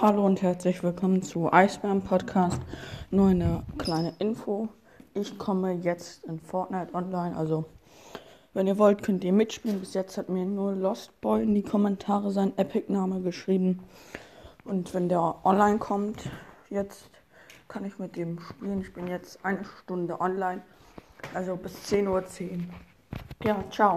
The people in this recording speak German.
Hallo und herzlich willkommen zu Eisbären Podcast. Nur eine kleine Info. Ich komme jetzt in Fortnite online. Also, wenn ihr wollt, könnt ihr mitspielen. Bis jetzt hat mir nur Lost Boy in die Kommentare sein Epic-Name geschrieben. Und wenn der online kommt, jetzt kann ich mit dem spielen. Ich bin jetzt eine Stunde online. Also bis 10.10 Uhr. Ja, ciao.